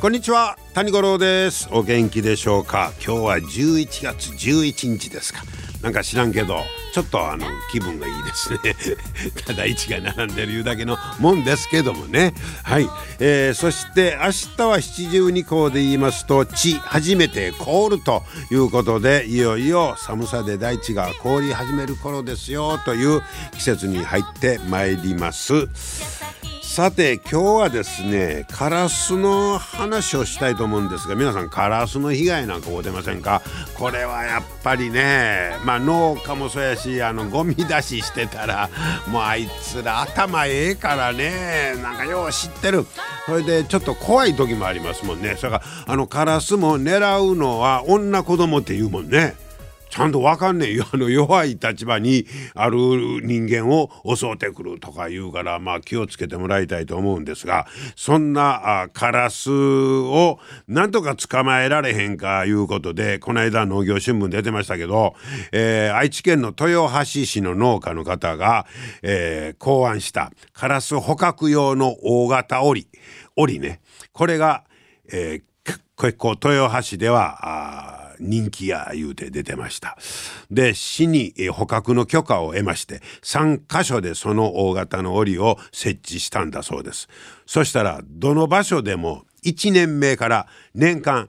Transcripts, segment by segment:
こんにちは谷五郎です。お元気でしょうか？今日は11月11日ですか。なんか知らんけどちょっとあの気分がいいですね。ただ一が並んでるいうだけのもんですけどもね。はい、えー、そして明日は七十二校で言いますと地初めて凍るということでいよいよ寒さで大地が凍り始める頃ですよという季節に入ってまいります。さて今日はですねカラスの話をしたいと思うんですが皆さんカラスの被害なんか会うてませんか？これはやっぱりねまあ農家もそうやしあのゴミ出ししてたらもうあいつら頭ええからねなんかよう知ってる。それでちょっと怖い時もありますもんね。それからあのカラスも狙うのは女子供って言うもんね。ちゃんとわかんねえよ あの弱い立場にある人間を襲ってくるとか言うからまあ気をつけてもらいたいと思うんですがそんなあカラスをなんとか捕まえられへんかいうことでこの間農業新聞出てましたけど、えー、愛知県の豊橋市の農家の方が、えー、考案したカラス捕獲用の大型檻檻ね。これが、えー、結構豊橋ではあ人気や言うて出てました。で市に捕獲の許可を得まして3カ所でその大型の檻を設置したんだそうです。そしたらどの場所でも1年目から年間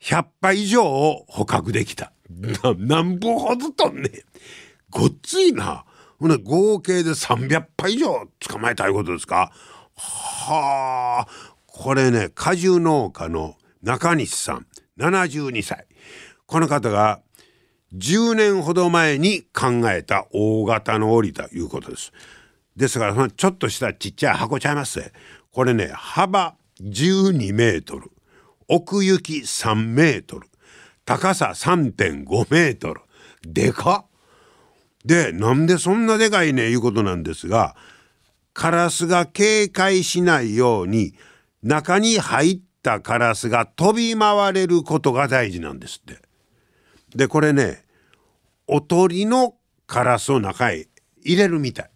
100羽以上を捕獲できた。な何本ほどとんねごっついな。ほな合計で300羽以上捕まえたいことですか。はあ。これね果樹農家の中西さん。72歳。この方が10年ほど前に考えた大型の檻ということです。ですからちょっとしたちっちゃい箱ちゃいます。これね幅12メートル。奥行き3メートル。高さ3.5メートル。でかでなんでそんなでかいねいうことなんですがカラスが警戒しないように中に入ってたカラスが飛び回れることが大事なんですって。でこれねおとりのカラスを中へ入れるみたい。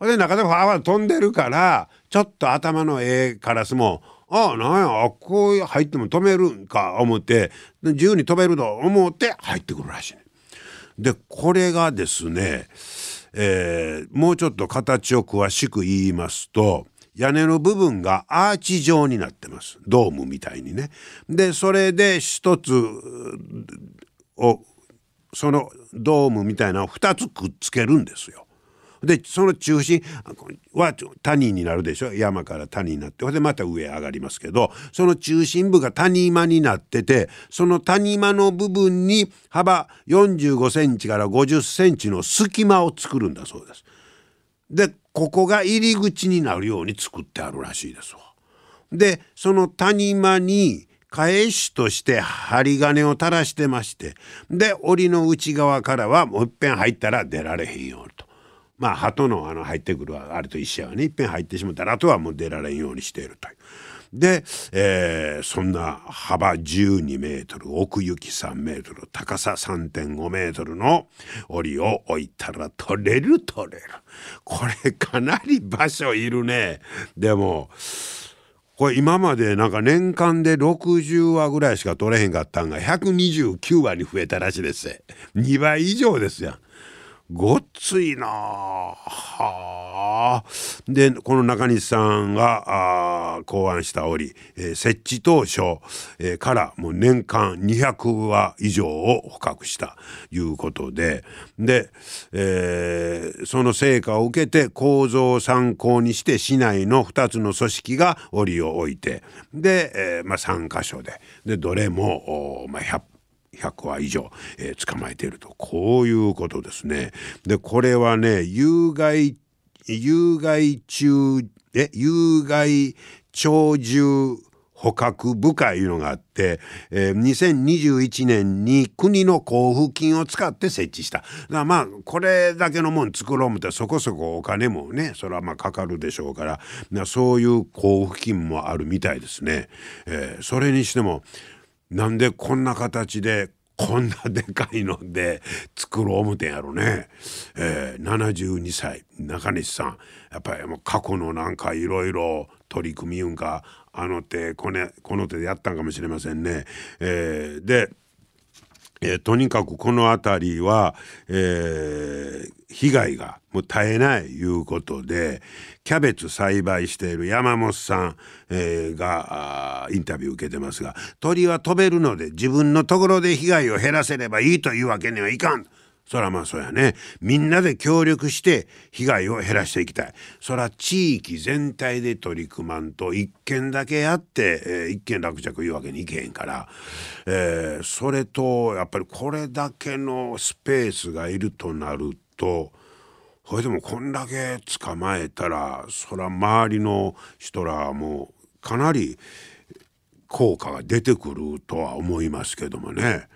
で中でファーファー飛んでるからちょっと頭のええカラスもああなんやあこう入っても止めるんか思って自由に飛べると思って入ってくるらしい、ね。でこれがですね、えー、もうちょっと形を詳しく言いますと屋根の部分がアーチ状になってますドームみたいにね。でそれで一つをそのドームみたいなのを2つくっつけるんですよ。でその中心は谷になるでしょ？山から谷になってでまた上上がりますけどその中心部が谷間になっててその谷間の部分に幅45センチから50センチの隙間を作るんだそうです。でここが入り口になるように作ってあるらしいですわ。でその谷間に返しとして針金を垂らしてましてで檻の内側からはもういっぺん入ったら出られへんようと。まあ鳩のあの入ってくるあれと一緒やねいっぺん入ってしまったらあとはもう出られんようにしているという。で、えー、そんな幅12メートル奥行き3メートル高さ3.5メートルの檻を置いたら取れる取れる。これかなり場所いるね。でもこれ今までなんか年間で60話ぐらいしか取れへんかったんが129話に増えたらしいです。2倍以上ですやん。ごっついな。はでこの中西さんが考案した折、えー、設置当初、えー、からもう年間200話以上を捕獲したいうことで。で、えー、その成果を受けて構造を参考にして市内の2つの組織が折を置いて。で、えまあ、3か所で。でどれも、まあ、100 100羽以上、えー、捕まえているとこういうことですね。でこれはね有害有害虫え有害鳥獣捕獲部会いうのがあって、えー、2021年に国の交付金を使って設置した。だまあこれだけのもん作ろう思ったらそこそこお金もねそれはまあかかるでしょうからそういう交付金もあるみたいですね。えー、それにしてもなんでこんな形でこんなでかいので作ろう思てんやろね、えー、72歳中西さんやっぱりもう過去のなんかいろいろ取り組みうんかあの手このこの手でやったんかもしれませんね。えー、でえー、とにかくこの辺りは、えー、被害がもう絶えないいうことでキャベツ栽培している山本さん、えー、がインタビュー受けてますが鳥は飛べるので自分のところで被害を減らせればいいというわけにはいかん。そらまあそうやね。みんなで協力して被害を減らしていきたい。そら地域全体で取り組まんと一件だけやって、えー、一件落着いうわけにいけへんから、えー、それとやっぱりこれだけのスペースがいるとなるとそれでもこんだけ捕まえたらそら周りの人らもかなり効果が出てくるとは思いますけどもね。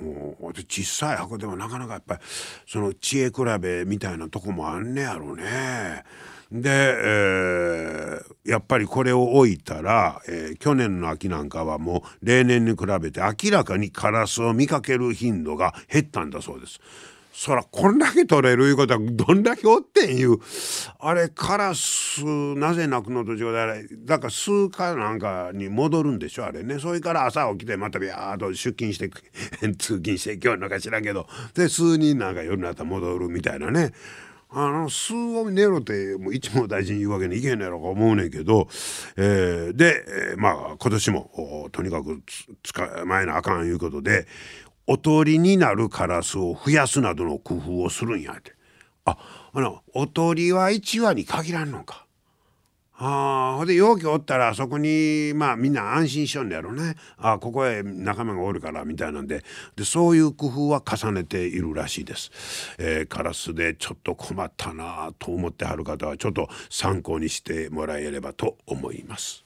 もう小さい箱でもなかなかやっぱりその知恵比べみたいなとこもあんねやろね。で、えー、やっぱりこれを置いたら、えー、去年の秋なんかはもう例年に比べて明らかにカラスを見かける頻度が減ったんだそうです。そらこんだけ取れるいうことはどんだけおってんいう。あれカラスなぜ泣くのと違うあれだから数かなんかに戻るんでしょあれね。それから朝起きてまたビャーっと出勤して 通勤して今日なんか知らんけど。で数人なんか夜になったら戻るみたいなね。あの数を寝ろってもう一も大事に言うわけにいけんやろか思うねんけど、えー、で、まあ今年もとにかく使前のあかんいうことでおとりになるカラスを増やすなどの工夫をするんやって。ああのおとりは1羽に限らんのか。あほんで容器おったらそこにまあみんな安心しようんだろうね。あここへ仲間がおるからみたいなんで。でそういう工夫は重ねているらしいです、えー、カラスでちょっと困ったなと思ってはる方はちょっと参考にしてもらえればと思います。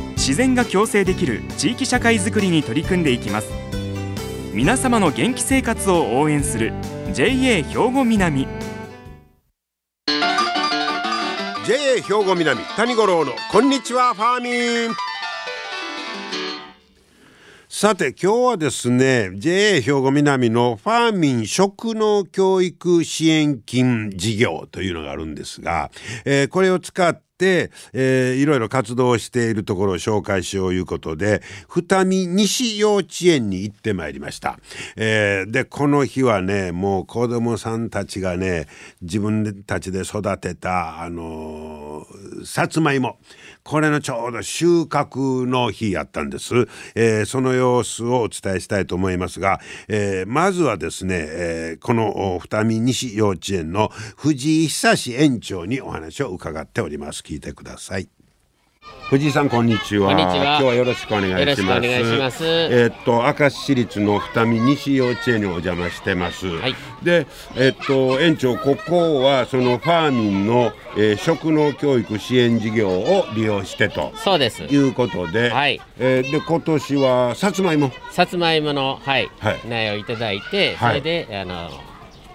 自然が共生できる地域社会づくりに取り組んでいきます。皆様の元気生活を応援する JA 兵庫南。JA 兵庫南谷五郎のこんにちはファーミン。さて今日はですね JA 兵庫南のファーミン食農教育支援金事業というのがあるんですが、えー、これを使って、えー、いろいろ活動しているところを紹介しよういうことで二見西幼稚園に行ってまいりました、えー、でこの日はねもう子どもさんたちがね自分たちで育てたあのー、さつまいも。これのちょうど収穫の日やったんです、えー、その様子をお伝えしたいと思いますが、えー、まずはですね、えー、この二見西幼稚園の藤井久志園長にお話を伺っております。聞いてください。藤井さんこんにちは。今日はよろしくお願いします。えー、っと明石市立の二見西幼稚園にお邪魔してます。はい、で、えー、っと園長ここはそのファーミンの、えー、食農教育支援事業を利用してと。そうです。いうことで、はい。えー、で今年はさつまいも。さつまいものはい、はい、苗をいただいて、それで、あの。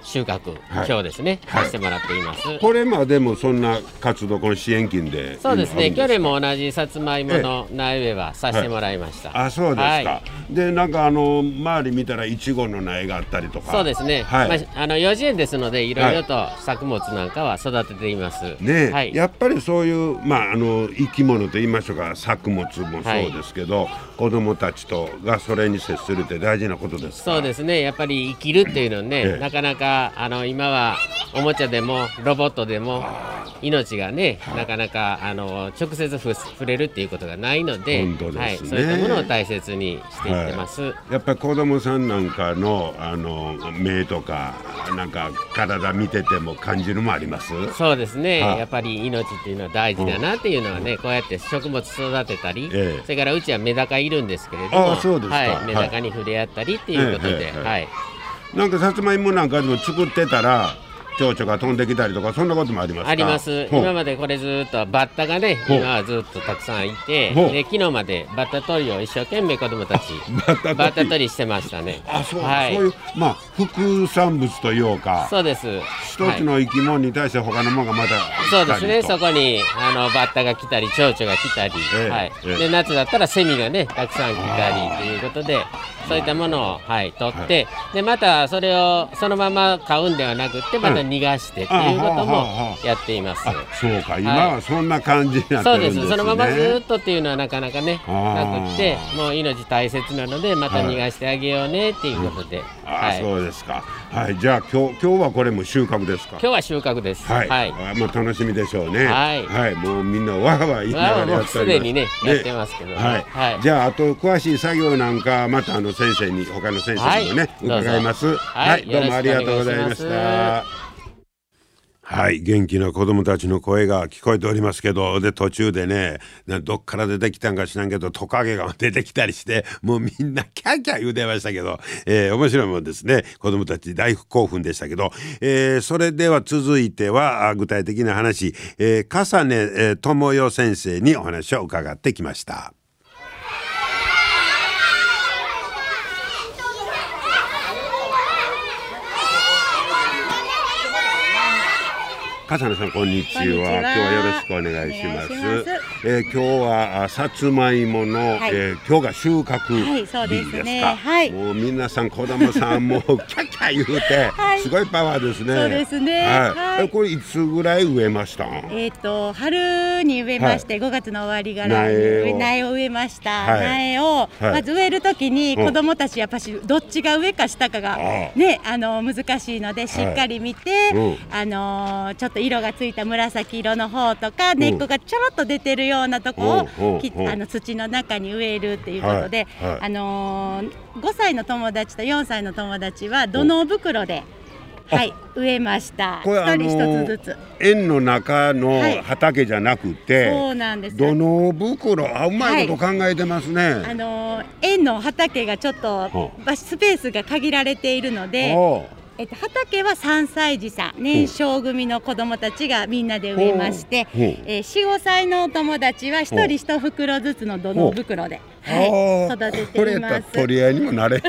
収穫、はい、今日ですね、させてもらっています。これまでもそんな活動この支援金でそうですね。去年も同じさつまいもの苗植えはさせてもらいました。あ、そうですか。はい、でなんかあの周り見たらいちごの苗があったりとか。そうですね。はい、まああの幼稚園ですのでいろいろと作物なんかは育てています。ね、はい、やっぱりそういうまああの生き物と言いましょうか作物もそうですけど、子供たちとがそれに接するって大事なことですそうですね。やっぱり生きるっていうのはね、なかなかかあの今はおもちゃでもロボットでも命がね、はい、なかなかあの直接触れるっていうことがないので、ね、はい、そういったものを大切にしていってます。はい、やっぱり子供さんなんかのあの目とかなんか体見てても感じるもあります？そうですね。やっぱり命っていうのは大事だなっていうのはね、うん、こうやって食物育てたり、ええ、それからうちはメダカいるんですけれども、はい、メダカに触れ合ったりっていうことで、はい。なんかさつまいもなんかでも作ってたら蝶々が飛んできたりとかそんなこともありますあります。今までこれずっとバッタがね今はずっとたくさんいてで昨日までバッタ取りを一生懸命子供たちバッタ取りしてましたね。あそう,、はい、そういうまあ副産物というか。そうです一つの生き物に対して他のものがまたそうですね。そこにあのバッタが来たり蝶々が来たり、えー、はい、えー、で夏だったらセミがねたくさん来たりということでそういったものを、はい、取って、はい、でまたそれをそのまま買うんではなくてまた逃がしてっていうこともやっています。そうか。今はそんな感じになってるんですね、そうです。そのままずっとっていうのはなかなかねなくてもう命大切なのでまた逃がしてあげようねっていうことで、はい、そうですかはいじゃあ今日今日はこれも収穫ですか？今日は収穫です。はい、はい、まあ楽しみでしょうね。はい、はい、もうみんなわーわー言いながらやってす。でにねやってますけど、ね、はい、はい、じゃああと詳しい作業なんかまたあの先生に他の先生にもね、伺います。はい、どうもありがとうございましたはい、元気な子供たちの声が聞こえておりますけど、で、途中でね、どっから出てきたんか知らんけど、トカゲが出てきたりして、もうみんなキャーキャー言うてましたけど、えー、面白いもんですね。子供たち大興奮でしたけど、えー、それでは続いては、具体的な話、えー、笠根、えー、智代先生にお話を伺ってきました。笠野さんこんにちは。今日はよろしくお願いします。えー、今日はさつまいもの、はい、えー、今日が収穫日ですか、はいねはい、もう皆さん子供さんもキャキャ言うて、はい、すごいパワーですね。そうですね。はい、これいつぐらい植えましたえっ、ー、と春に植えまして、はい、5月の終わりから苗を。植えました、苗を、まず植えるときに子供たちやっぱしどっちが上か下かがねあの難しいのでしっかり見て、あのちょっとと色がついた紫色の方とか根っこがちょろっと出てるようなとこをきあの土の中に植えるっていうことで、はいはい、あのー、5歳の友達と4歳の友達は土の袋で。はい、植えました。一人一つずつ。園の中の畑じゃなくて、はい、そうなんです。土の袋、あ、うまいこと考えてますね。はい、あの園の畑がちょっとスペースが限られているので、えっと、畑は3歳児さん年少組の子どもたちがみんなで植えまして、えー、45歳のお友達は1人1袋ずつの土の袋で。はい、育てています。取り合いにもなれよ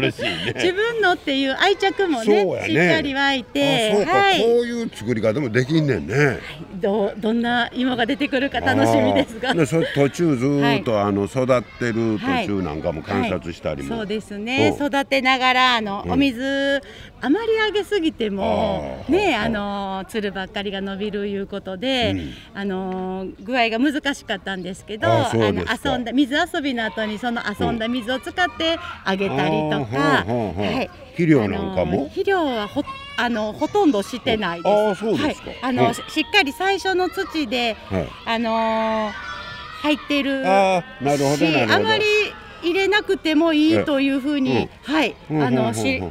ろしいね。自分のっていう愛着もね、ねしっかり湧いて、はい、こういう作り方もできんねんね。はい、どどんな芋が出てくるか楽しみですが。そ途中ずっと、あの育ってる途中なんかも観察したりも。そうですね。育てながらあの、お水あまりあげすぎてもねあのつるばっかりが伸びるいうことで、あの具合が難しかったんですけど、あの遊んだ水遊びびの後にその遊んだ水を使ってあげたりとか、はい、肥料なんかも？肥料はほあのほとんどしてないです。あそうですか、はい、あの、しっかり最初の土で、あの入ってるあなるほどあまり入れなくてもいいというふうに、はい、あのし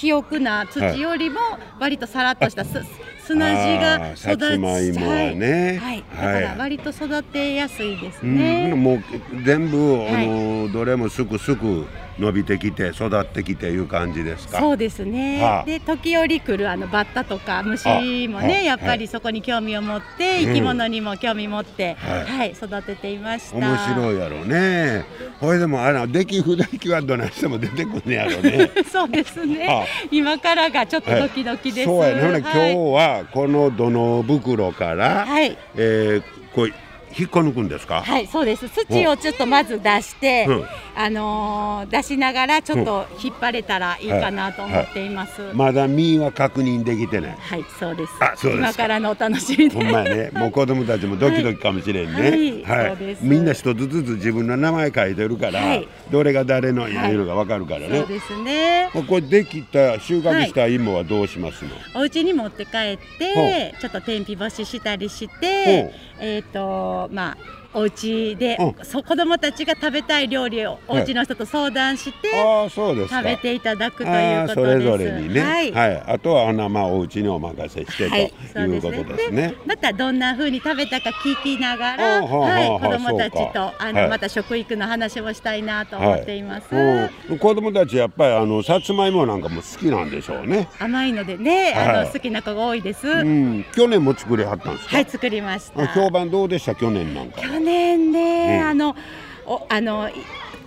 肥沃な土よりも割とさらっとしたす砂地が育ち、ね、はい、だから割と育てやすいですね。うん、もう全部、あのどれもすくすく伸びてきて育ってきていう感じですか？そうですね、はあ、で時折来るあのバッタとか虫もね、やっぱりそこに興味を持って、生き物にも興味持って、はい、はい、育てていました。面白いやろうね。これでもあの出来不出来はどないしても出てくるやろうね。そうですね、はあ、今からがちょっとドキドキです、そうやね、今日はこの土の袋から、はい、えー、こう引っこ抜くんですか？はいそうです。土をちょっとまず出して、うん、あのー、出しながらちょっと引っ張れたらいいかなと思っています、はい。はい、まだ身は確認できてない。はいそうです。あそうです今からのお楽しみほんまね。もう子供たちもドキドキかもしれんね。はい、みんな一つずつ自分の名前書いてるから、どれが誰のいうのがわかるからね、そうですね。これできた収穫した芋はどうしますの、お家に持って帰ってちょっと天日干ししたりしてえっ、ー、とまあお家で、うん、そ子供たちが食べたい料理をお家の人と相談して、はい、あそうです食べていただくということです。それぞれにね、はい、はい、あとはあのまあお家にお任せして、はい、ということですね。またどんな風に食べたか聞きながら、はい、子供たちとあの、また食育の話をしたいなと思っています、うん、子供たちやっぱりあのさつまいもなんかも好きなんでしょうね。甘いのでね、あの好きな子が多いです、うん、去年も作りはったんですか？はい作りました。評判どうでした？去年なんか去年で、うん、あのおあの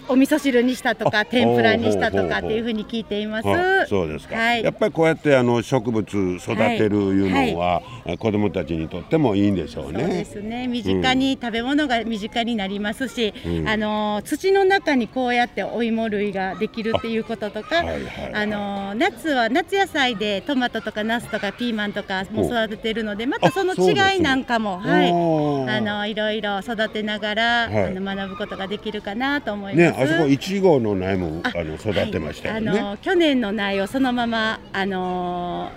お味噌汁にしたとか天ぷらにしたとかっていうふうに聞いています。そうですか。はい、やっぱりこうやってあの植物育てるいうのは、はい。はい、子供たちにとってもいいんでしょうね。そうですね。身近に、食べ物が身近になりますし、うん、あの土の中にこうやってお芋類ができるっていうこととか、あはいはいはい、あの夏は夏野菜でトマトとかナスとかピーマンとかも育ててるので、またその違いなんかも、はい、あのいろいろ育てながら、あの学ぶことができるかなと思います。ね、あそこいちごの苗もあの育ってましたよね。あの去年の苗をそのままあの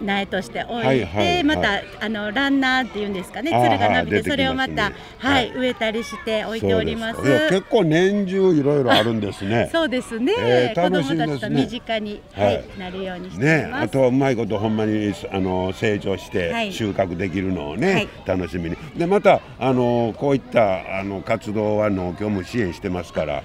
苗として置いて、はいはいはい、またあのランナーっていうんですかね、つるが伸びて、ね、それをまた、はい、植えたりして置いております。結構年中いろいろあるんですね。そうですね。えー、子供たちと身近に、はい、なるようにしてね、あとはうまいことほんまにあの成長して収穫できるのをね、はい、楽しみに。でまたあのこういったあの活動は農協も支援してますから。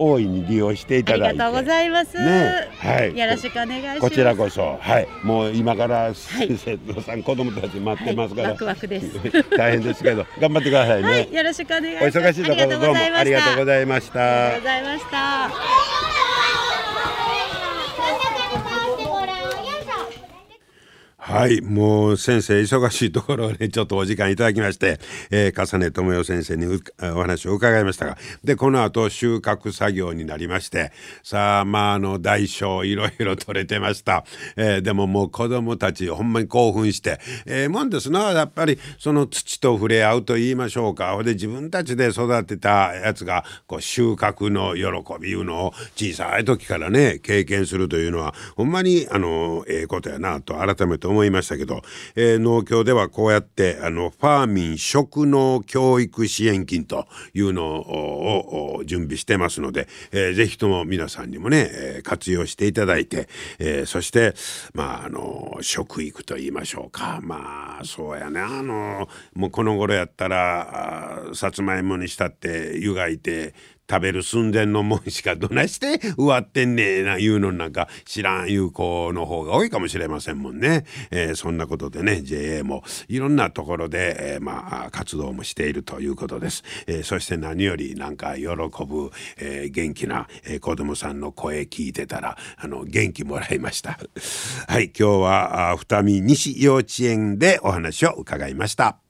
大いに利用していただいて。ありがとうございます、ね、はい、よろしくお願いします。こちらこそ。はい。もう今から生徒さん、子供たち待ってますから、ワクワクです。大変ですけど頑張ってくださいね、よろしくお願いします。お忙しいところどうもありがとうございました。ありがとうございましたはい、もう先生忙しいところねちょっとお時間いただきまして、えー、重ね智代先生にお話を伺いましたがでこの後収穫作業になりましてさあまああの大小いろいろ取れてました、えー、でももう子供たちほんまに興奮してええー、もんですなやっぱりその土と触れ合うと言いましょうか。ほで自分たちで育てたやつがこう収穫の喜びいうのを小さい時からね経験するというのはほんまにあのええことやなと改めて思い思いましたけど、えー、農協ではこうやってあのファーミン食農教育支援金というのを準備してますので、えー、ぜひとも皆さんにもね、えー、活用していただいて、えー、そしてまああの食育と言いましょうか。まあそうやね。あのもうこの頃やったらさつまいもにしたって湯がいて食べる寸前のもんしかどないして植わってんねえないうのなんか知らんいう子の方が多いかもしれませんもんね。えー、そんなことでね JA もいろんなところで、えー、まあ活動もしているということです。えー、そして何よりなんか喜ぶ、え元気な、え、子供さんの声聞いてたらあの元気もらいました。はい今日は二見西幼稚園でお話を伺いました。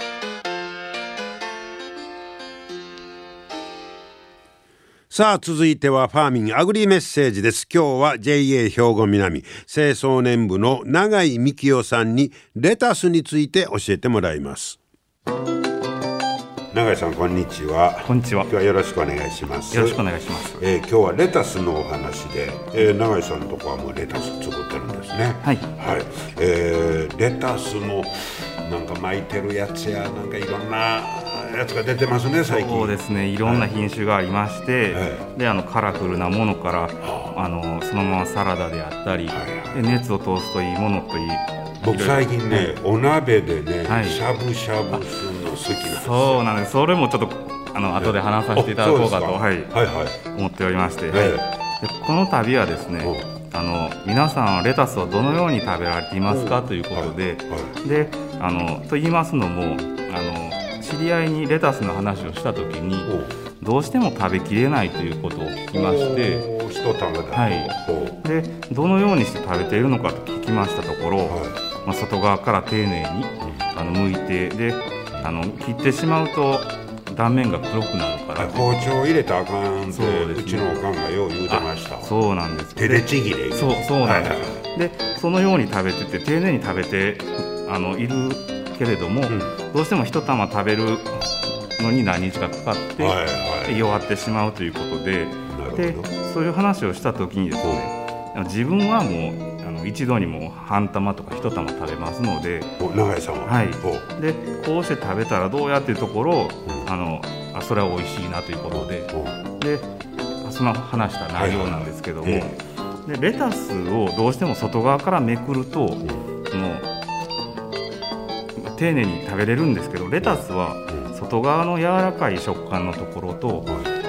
さあ続いてはファーミンアグリメッセージです。今日は JA 兵庫南清掃年部の永井幹夫さんにレタスについて教えてもらいます。永井さんこんにちは。こんにちは。今日はよろしくお願いします。よろしくお願いします、えー、今日はレタスのお話で、えー、永井さんのとこはもうレタス作ってるんですね。はい、はい。えー、レタスもなんか巻いてるやつやなんかいろんなやつが出てますね最近。そうですね。いろんな品種がありまして、はい、であのカラフルなものから、あ。のそのままサラダであったり、はい、で熱を通すといいものといい僕最近ね、お鍋でね、はい、しゃぶしゃぶするの好きなんですそうなんです。それもちょっとあの後で話させていただこうかと、はい、はいはい。思っておりまして、はい、でこの度はですねあの皆さんレタスをどのように食べられていますかということで、であのと言いますのもあの知り合いにレタスの話をした時にどうしても食べきれないということを聞きましてはい、でどのようにして食べているのかと聞きましたところ、まあ、外側から丁寧にあの剥いてであの切ってしまうと断面が黒くなるから。包丁入れたらあかんってう,、ね、うちのおかんがよう言うてました。そうなんです。手でちぎれそうそうなんです、はい、でそのように食べてて丁寧に食べてあのいるけれども、うん、どうしても一玉食べるのに何日かかかって、はいはい、弱ってしまうということででそういう話をした時にですね自分はもう一度にも半玉とか一玉食べますので永井さんははいでこうして食べたらどうやっていうところを、うん、あのあそれは美味しいなということで、でその話した内容なんですけども、はいはい、でレタスをどうしても外側からめくると、うん、丁寧に食べれるんですけどレタスは外側の柔らかい食感のところと、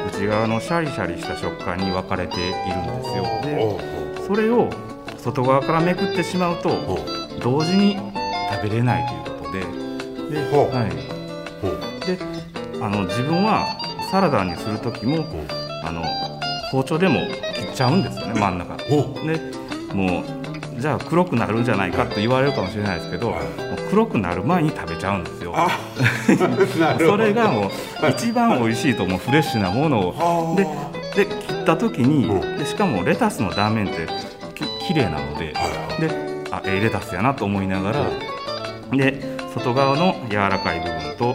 内側のシャリシャリした食感に分かれているんですよ。でそれを外側からめくってしまうと同時に食べれないということでで,、はい、であの自分はサラダにする時もあの包丁でも切っちゃうんですよね真ん中。でもうじゃあ黒くなるんじゃないかと言われるかもしれないですけど、もう黒くなる前に食べちゃうんですよ。それがもう一番美味しいと思うフレッシュなものを。でで切った時にでしかもレタスの断面って綺麗なので、であええレタスやなと思いながら、で外側の柔らかい部分と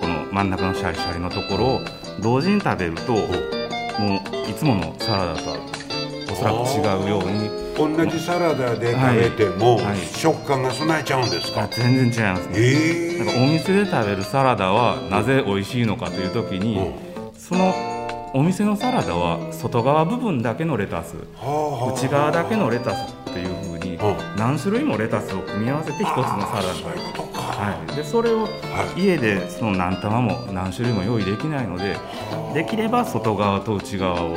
この真ん中のシャリシャリのところを同時に食べるともういつものサラダとはおそらく違うように。同じサラダで食べても、はい。はい、食感が備えちゃうんですか？全然違いますね、え。ー、なんかお店で食べるサラダはなぜ美味しいのかという時に、うん、そのお店のサラダは外側部分だけのレタス内側だけのレタスっていうふうに何種類もレタスを組み合わせて一つのサラダはい、でそれを家でその何玉も何種類も用意できないのでできれば外側と内側を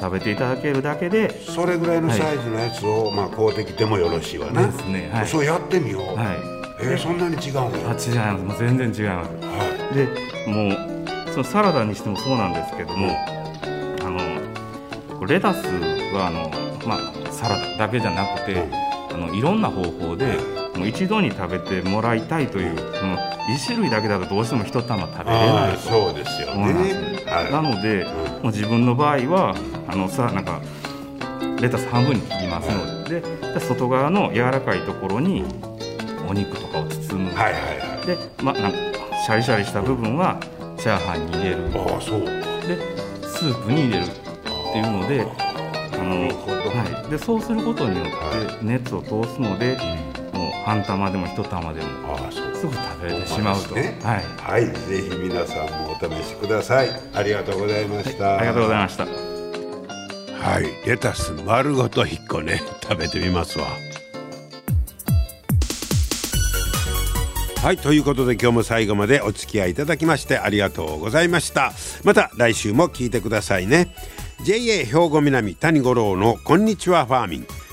食べていただけるだけでそれぐらいのサイズのやつを、まあ買うてきてもよろしいわね。ですね、はい、そうやってみよう、はい、えー、そんなに違うのあ違います。もう全然違います、はい、でもうそのサラダにしてもそうなんですけども、あのレタスはあの、まあ、サラダだけじゃなくて、あのいろんな方法でもう一度に食べてもらいたいというその1種類だけだとどうしても一玉食べれないとそうですよね、はい、なので、もう自分の場合はあのさなんかレタス半分に切りますのでで外側の柔らかいところにお肉とかを包む、はいはいはい、で、ま、なんかシャリシャリした部分はチャーハンに入れる。あそう。でスープに入れるっていうのであの、はい、でそうすることによって熱を通すので、もう半玉でも一玉でも。すぐ食べれてしまうと、ね、はい、はい、ぜひ皆さんもお試しください。ありがとうございました、はい、ありがとうございました。はい。レタス丸ごと1個ね食べてみますわ。はい。ということで今日も最後までお付き合いいただきましてありがとうございました。また来週も聞いてくださいね。JA 兵庫南谷五郎のこんにちはファーミン